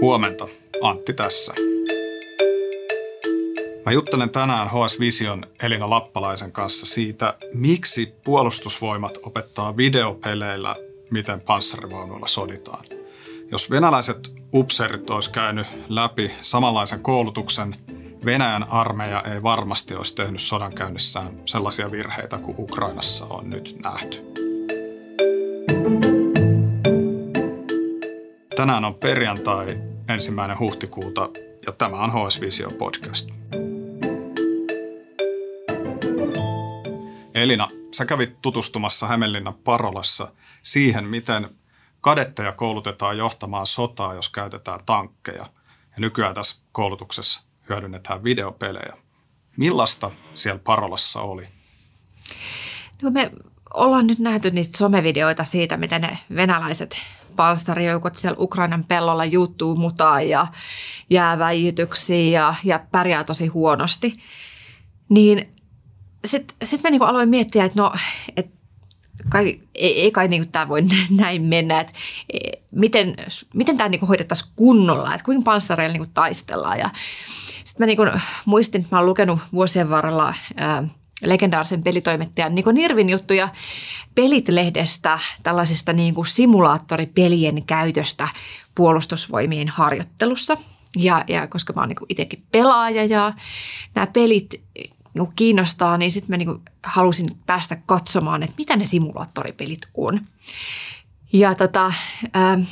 Huomenta, Antti tässä. Mä juttelen tänään HS Vision Elina Lappalaisen kanssa siitä, miksi puolustusvoimat opettaa videopeleillä, miten panssarivaunuilla soditaan. Jos venäläiset upseerit olisi käynyt läpi samanlaisen koulutuksen, Venäjän armeija ei varmasti olisi tehnyt sodankäynnissään sellaisia virheitä kuin Ukrainassa on nyt nähty. Tänään on perjantai ensimmäinen huhtikuuta ja tämä on HS Visio podcast. Elina, sä kävit tutustumassa Hämeenlinnan Parolassa siihen, miten kadetteja koulutetaan johtamaan sotaa, jos käytetään tankkeja. Ja nykyään tässä koulutuksessa hyödynnetään videopelejä. Millaista siellä Parolassa oli? No me ollaan nyt nähty niistä somevideoita siitä, miten ne venäläiset panssarijoukot siellä Ukrainan pellolla juttuu mutaa ja jää väijytyksiin ja, ja pärjää tosi huonosti. Niin sitten sit mä niinku aloin miettiä, että no, et kai, ei, ei kai niinku tämä voi näin mennä, että e, miten, miten tämä niinku hoidettaisiin kunnolla, että kuinka panssareilla niinku taistellaan. Ja sitten mä niinku muistin, että mä oon lukenut vuosien varrella ää, legendaarisen pelitoimittajan Niko Nirvin juttuja Pelit-lehdestä tällaisista niin kuin simulaattoripelien käytöstä puolustusvoimien harjoittelussa. Ja, ja koska mä oon niin itsekin pelaaja ja nämä pelit niin kiinnostaa, niin sitten mä niin halusin päästä katsomaan, että mitä ne simulaattoripelit on. Ja tota, äh,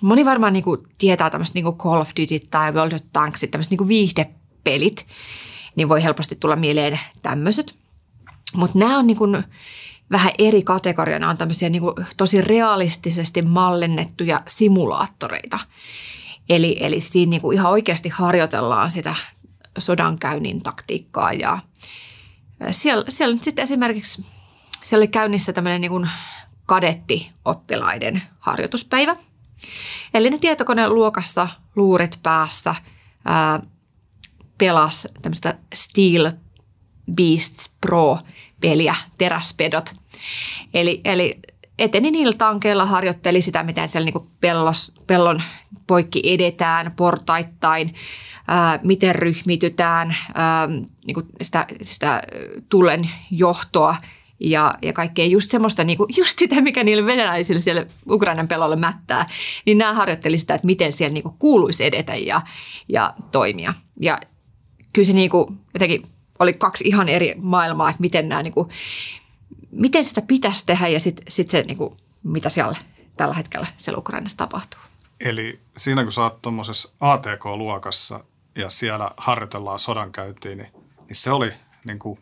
moni varmaan niin tietää tämmöistä niin Call of Duty tai World of Tanks, tämmöiset niin viihdepelit, niin voi helposti tulla mieleen tämmöiset. Mutta nämä on niin kuin vähän eri kategoria. Nämä on tämmöisiä niin kuin tosi realistisesti mallinnettuja simulaattoreita. Eli, eli siinä niin kuin ihan oikeasti harjoitellaan sitä sodankäynnin taktiikkaa ja siellä, siellä nyt sitten esimerkiksi siellä oli käynnissä tämmöinen niin kuin kadettioppilaiden harjoituspäivä. Eli ne tietokoneen luokassa luurit päässä ää, pelas tämmöistä Steel Beasts Pro-peliä, teräspedot. Eli, eli eteni niillä tankeilla, harjoitteli sitä, miten siellä niin pellos, pellon poikki edetään portaittain, ää, miten ryhmitytään, ää, niin sitä, sitä tulen johtoa ja, ja kaikkea just semmoista, niin kuin, just sitä, mikä niille venäläisille siellä Ukrainan pelolle mättää, niin nämä harjoitteli sitä, että miten siellä niin kuin kuuluisi edetä ja, ja toimia. Ja kyllä se niin kuin, jotenkin oli kaksi ihan eri maailmaa, että miten, nämä, niin kuin, miten sitä pitäisi tehdä ja sitten sit se, niin kuin, mitä siellä tällä hetkellä siellä Ukrainassa tapahtuu. Eli siinä kun sä oot tuommoisessa ATK-luokassa ja siellä harjoitellaan sodankäyntiin, niin, niin se oli niin, kuin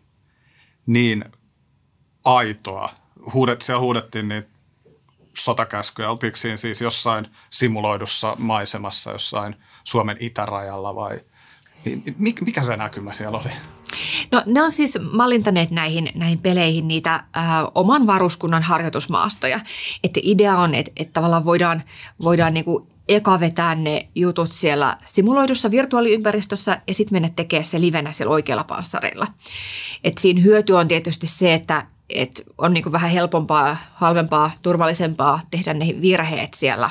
niin aitoa. Huudet, siellä huudettiin niin sotakäskyjä. Oltiinko siinä siis jossain simuloidussa maisemassa jossain Suomen itärajalla vai mikä se näkymä siellä oli? No ne on siis mallintaneet näihin, näihin peleihin niitä äh, oman varuskunnan harjoitusmaastoja. Että idea on, että, että tavallaan voidaan, voidaan niinku eka vetää ne jutut siellä simuloidussa virtuaaliympäristössä ja sitten mennä tekemään se livenä siellä oikealla panssareilla. Et siinä hyöty on tietysti se, että et on niinku vähän helpompaa, halvempaa, turvallisempaa tehdä ne virheet siellä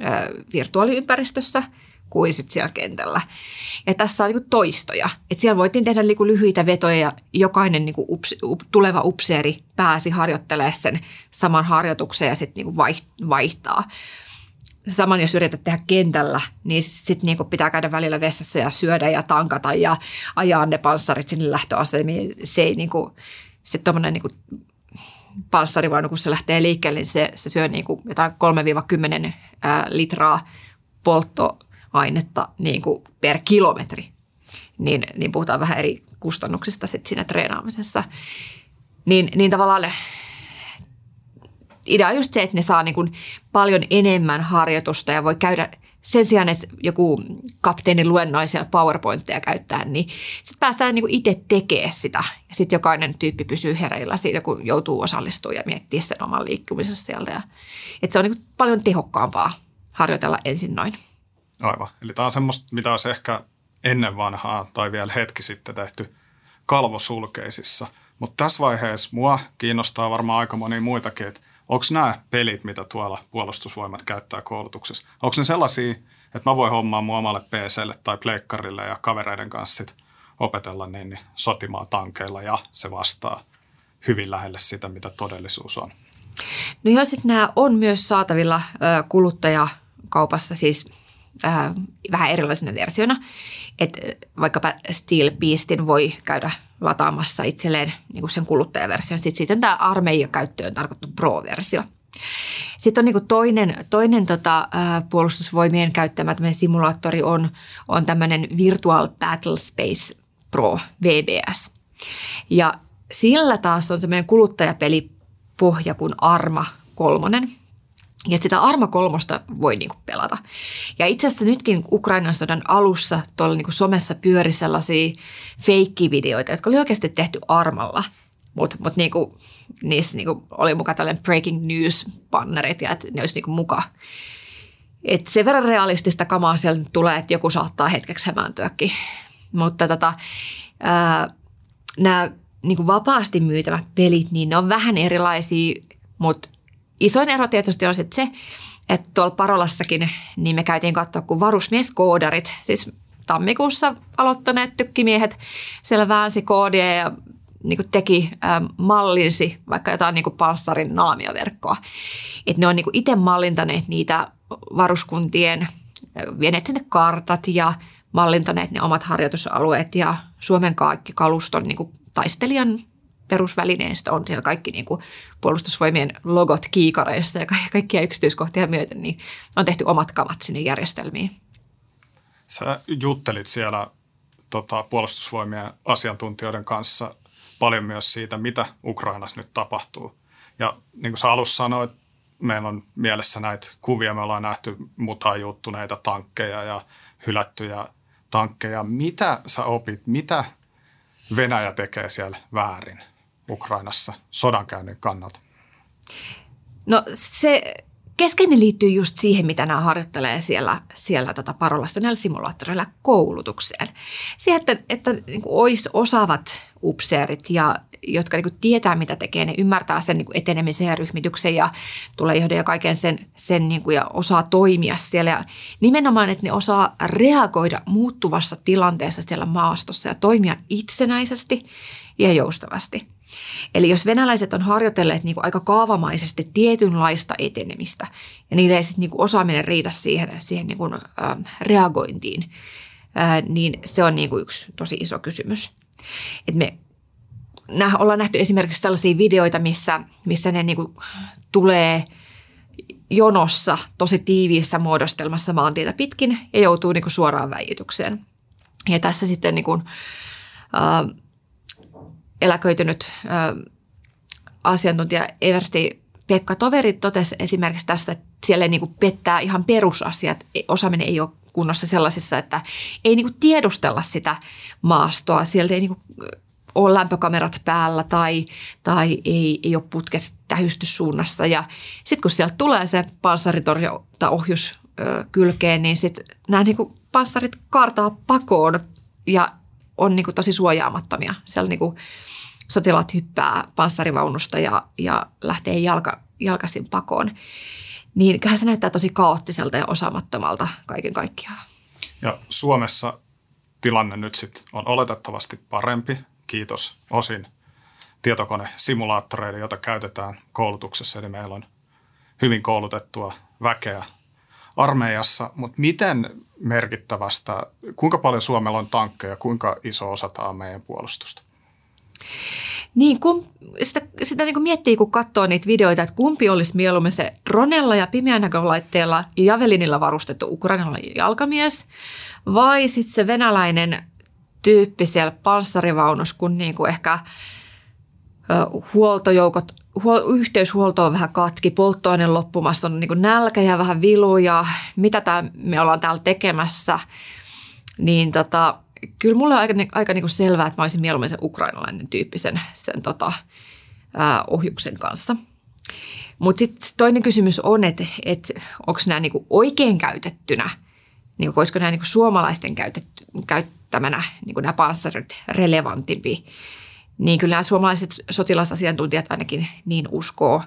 ö, virtuaaliympäristössä – kuin sit siellä kentällä. Ja tässä on niin toistoja. Et siellä voitiin tehdä niin lyhyitä vetoja ja jokainen niin ups, up, tuleva upseeri pääsi harjoittelemaan sen saman harjoituksen ja sitten niin vaihtaa. Saman jos yrität tehdä kentällä, niin sitten niin pitää käydä välillä vessassa ja syödä ja tankata ja ajaa ne panssarit sinne lähtöasemiin. Se ei niin kuin, se tuommoinen niin panssarivaunu, kun se lähtee liikkeelle, niin se, se syö niin jotain 3-10 litraa poltto ainetta niin kuin per kilometri, niin, niin puhutaan vähän eri kustannuksista sit siinä treenaamisessa. Niin, niin tavallaan idea on just se, että ne saa niin kuin paljon enemmän harjoitusta ja voi käydä sen sijaan, että joku kapteeni luennoi PowerPointteja käyttää, niin sitten päästään niin itse tekemään sitä. Ja sitten jokainen tyyppi pysyy hereillä siinä, kun joutuu osallistumaan ja miettiä sen oman liikkumisessa sieltä. Ja, että se on niin paljon tehokkaampaa harjoitella ensin noin. Aivan. Eli tämä on semmoista, mitä olisi ehkä ennen vanhaa tai vielä hetki sitten tehty kalvosulkeisissa. Mutta tässä vaiheessa mua kiinnostaa varmaan aika moni muitakin, että onko nämä pelit, mitä tuolla puolustusvoimat käyttää koulutuksessa, onko ne sellaisia, että mä voin hommaa mun omalle PClle tai pleikkarille ja kavereiden kanssa sit opetella niin, niin sotimaan tankeilla ja se vastaa hyvin lähelle sitä, mitä todellisuus on. No joo, siis nämä on myös saatavilla kuluttajakaupassa siis äh, vähän erilaisina versioina. Että vaikkapa Steel Beastin voi käydä lataamassa itselleen niin kuin sen kuluttajaversion. Sitten, sitten tämä armeijan käyttöön tarkoittu Pro-versio. Sitten on niin kuin toinen, toinen tota, puolustusvoimien käyttämä simulaattori on, on tämmöinen Virtual Battle Space Pro, VBS. Ja sillä taas on semmoinen kuluttajapelipohja kuin Arma kolmonen. Ja sitä Arma kolmosta voi niinku pelata. Ja itse asiassa nytkin Ukrainan sodan alussa tuolla niinku somessa pyöri sellaisia feikkivideoita, jotka oli oikeasti tehty Armalla. Mutta mut niinku, niissä niinku oli mukaan tällainen breaking news-bannerit ja että ne olisi niinku mukaan. Et sen verran realistista kamaa siellä tulee, että joku saattaa hetkeksi hämääntyäkin. Mutta tota, nämä niin vapaasti myytävät pelit, niin ne on vähän erilaisia, mutta isoin ero tietysti on sit se, että tuolla Parolassakin niin me käytiin katsoa, kun varusmieskoodarit, siis tammikuussa aloittaneet tykkimiehet siellä väänsi koodia ja niin teki äh, mallinsi vaikka jotain niin panssarin naamioverkkoa. Että ne on niin itse mallintaneet niitä varuskuntien, vieneet sinne kartat ja mallintaneet ne omat harjoitusalueet ja Suomen kaikki kaluston niin kuin taistelijan perusvälineistä on siellä kaikki niin kuin puolustusvoimien logot kiikareissa ja kaikkia yksityiskohtia myöten, niin on tehty omat kamat sinne järjestelmiin. Sä juttelit siellä tota, puolustusvoimien asiantuntijoiden kanssa paljon myös siitä, mitä Ukrainassa nyt tapahtuu. Ja niin kuin sä alussa sanoit, meillä on mielessä näitä kuvia, me ollaan nähty mutaan juttuneita tankkeja ja hylättyjä tankkeja. Mitä sä opit, mitä Venäjä tekee siellä väärin Ukrainassa sodankäynnin kannalta? No se keskeinen liittyy just siihen, mitä nämä harjoittelee siellä, siellä tota Parolassa näillä simulaattoreilla koulutukseen. Siihen, että, että niin olisi osaavat upseerit ja jotka niin kuin tietää, mitä tekee, ne ymmärtää sen niin kuin etenemisen ja ryhmityksen ja tulee johdon ja kaiken sen, sen niin kuin, ja osaa toimia siellä. Ja nimenomaan, että ne osaa reagoida muuttuvassa tilanteessa siellä maastossa ja toimia itsenäisesti ja joustavasti. Eli jos venäläiset on harjoitelleet niin kuin aika kaavamaisesti tietynlaista etenemistä ja niille ei sitten niin kuin osaaminen riitä siihen, siihen niin kuin, äh, reagointiin, äh, niin se on niin kuin yksi tosi iso kysymys. Et me nä, ollaan nähty esimerkiksi sellaisia videoita, missä, missä ne niin kuin tulee jonossa tosi tiiviissä muodostelmassa maantietä pitkin ja joutuu niin kuin suoraan väijytykseen. Ja tässä sitten niin kuin, äh, eläköitynyt äh, asiantuntija Eversti Pekka Toveri totesi esimerkiksi tästä, että siellä niin kuin pettää ihan perusasiat. Osaaminen ei ole kunnossa sellaisissa, että ei niin kuin tiedustella sitä maastoa. Sieltä ei niin kuin ole lämpökamerat päällä tai, tai ei, ei ole putkes tähystyssuunnassa. Ja sitten kun sieltä tulee se panssaritorjuntaohjus kylkeen, niin sitten nämä niin kuin panssarit kaartaa pakoon ja on niin kuin tosi suojaamattomia. Siellä niin kuin sotilaat hyppää panssarivaunusta ja, ja lähtee jalka, jalkaisin pakoon. Niin kyllähän se näyttää tosi kaoottiselta ja osaamattomalta kaiken kaikkiaan. Ja Suomessa tilanne nyt sitten on oletettavasti parempi kiitos osin tietokonesimulaattoreiden, joita käytetään koulutuksessa. Eli meillä on hyvin koulutettua väkeä armeijassa, mutta miten merkittävästä, kuinka paljon Suomella on tankkeja, kuinka iso osa tämä on meidän puolustusta? Niin, kun, sitä, sitä niin kuin miettii, kun katsoo niitä videoita, että kumpi olisi mieluummin se dronella ja pimeän näkölaitteella ja javelinilla varustettu ukrainalainen jalkamies vai sitten se venäläinen tyyppi siellä panssarivaunussa, kun niin kuin ehkä huoltojoukot, huol, yhteyshuolto on vähän katki, polttoaine loppumassa, on niin nälkä ja vähän viluja, mitä tämä me ollaan täällä tekemässä, niin tota, kyllä mulle on aika, aika niin selvää, että mä olisin mieluummin se ukrainalainen tyyppi sen, sen tota, ää, ohjuksen kanssa. Mutta sitten toinen kysymys on, että, että onko nämä niin oikein käytettynä, niin olisiko nämä niin suomalaisten käytetty, käyt, käyttämänä niin kuin nämä panssarit relevantimpi, niin kyllä suomalaiset sotilasasiantuntijat ainakin niin uskoo,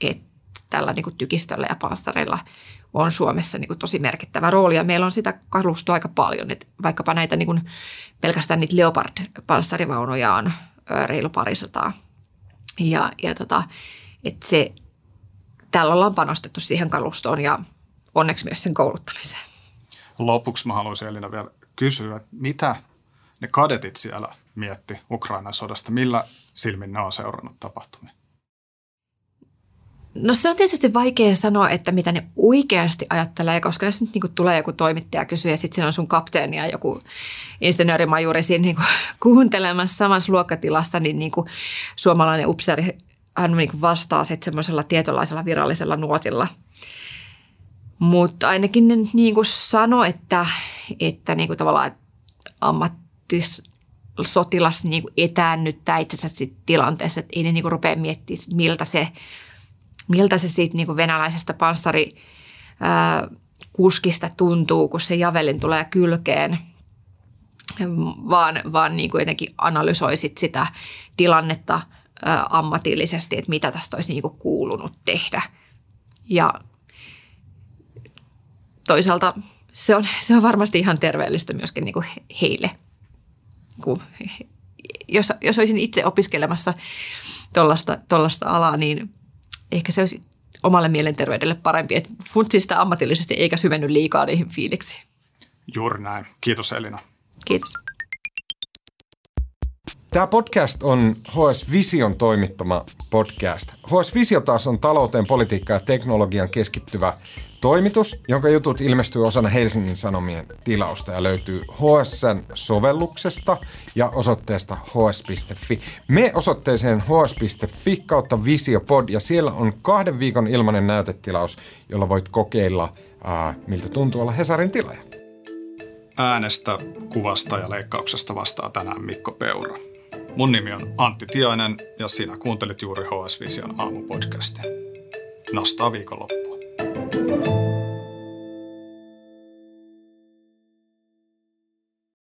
että tällä niin kuin tykistöllä ja panssareilla on Suomessa niin kuin tosi merkittävä rooli. Ja meillä on sitä kalustoa aika paljon, että vaikkapa näitä niin kuin, pelkästään niitä Leopard-panssarivaunuja on reilu parisataa. Ja, ja tota, että se, täällä ollaan panostettu siihen kalustoon ja onneksi myös sen kouluttamiseen. Lopuksi mä haluaisin Elina vielä kysyä, mitä ne kadetit siellä mietti Ukrainan sodasta, millä silmin ne on seurannut tapahtumia? No se on tietysti vaikea sanoa, että mitä ne oikeasti ajattelee, koska jos nyt niin tulee joku toimittaja kysyä ja sitten siinä on sun kapteeni ja joku insinöörimajuri siinä niin kuuntelemassa samassa luokkatilassa, niin, niin kuin suomalainen upseeri hän niin vastaa sitten semmoisella tietynlaisella virallisella nuotilla. Mutta ainakin ne niin kuin sano, että, että niin kuin tavallaan ammattis, sotilas niin kuin etäännyttää itsensä sit tilanteessa, että ei ne niin kuin rupea miettimään, miltä se, miltä se siitä niin kuin venäläisestä panssari kuskista tuntuu, kun se javelin tulee kylkeen, vaan, vaan niin kuin jotenkin analysoisit sitä tilannetta ää, ammatillisesti, että mitä tästä olisi niin kuin kuulunut tehdä. Ja toisaalta se on, se on varmasti ihan terveellistä myöskin niin kuin heille – kun, jos, jos olisin itse opiskelemassa tuollaista alaa, niin ehkä se olisi omalle mielenterveydelle parempi, että funtsi sitä ammatillisesti eikä syvenny liikaa niihin fiiliksiin. Juuri näin. Kiitos Elina. Kiitos. Tämä podcast on HS Vision toimittama podcast. HS Visio taas on talouteen, politiikkaan ja teknologian keskittyvä toimitus, jonka jutut ilmestyy osana Helsingin Sanomien tilausta ja löytyy HSN sovelluksesta ja osoitteesta hs.fi. Me osoitteeseen hs.fi kautta Visiopod ja siellä on kahden viikon ilmainen näytetilaus, jolla voit kokeilla, ää, miltä tuntuu olla Hesarin tilaaja. Äänestä, kuvasta ja leikkauksesta vastaa tänään Mikko Peura. Mun nimi on Antti Tiainen ja sinä kuuntelit juuri HS Vision aamupodcastia. Nastaa viikonloppu. Thank you.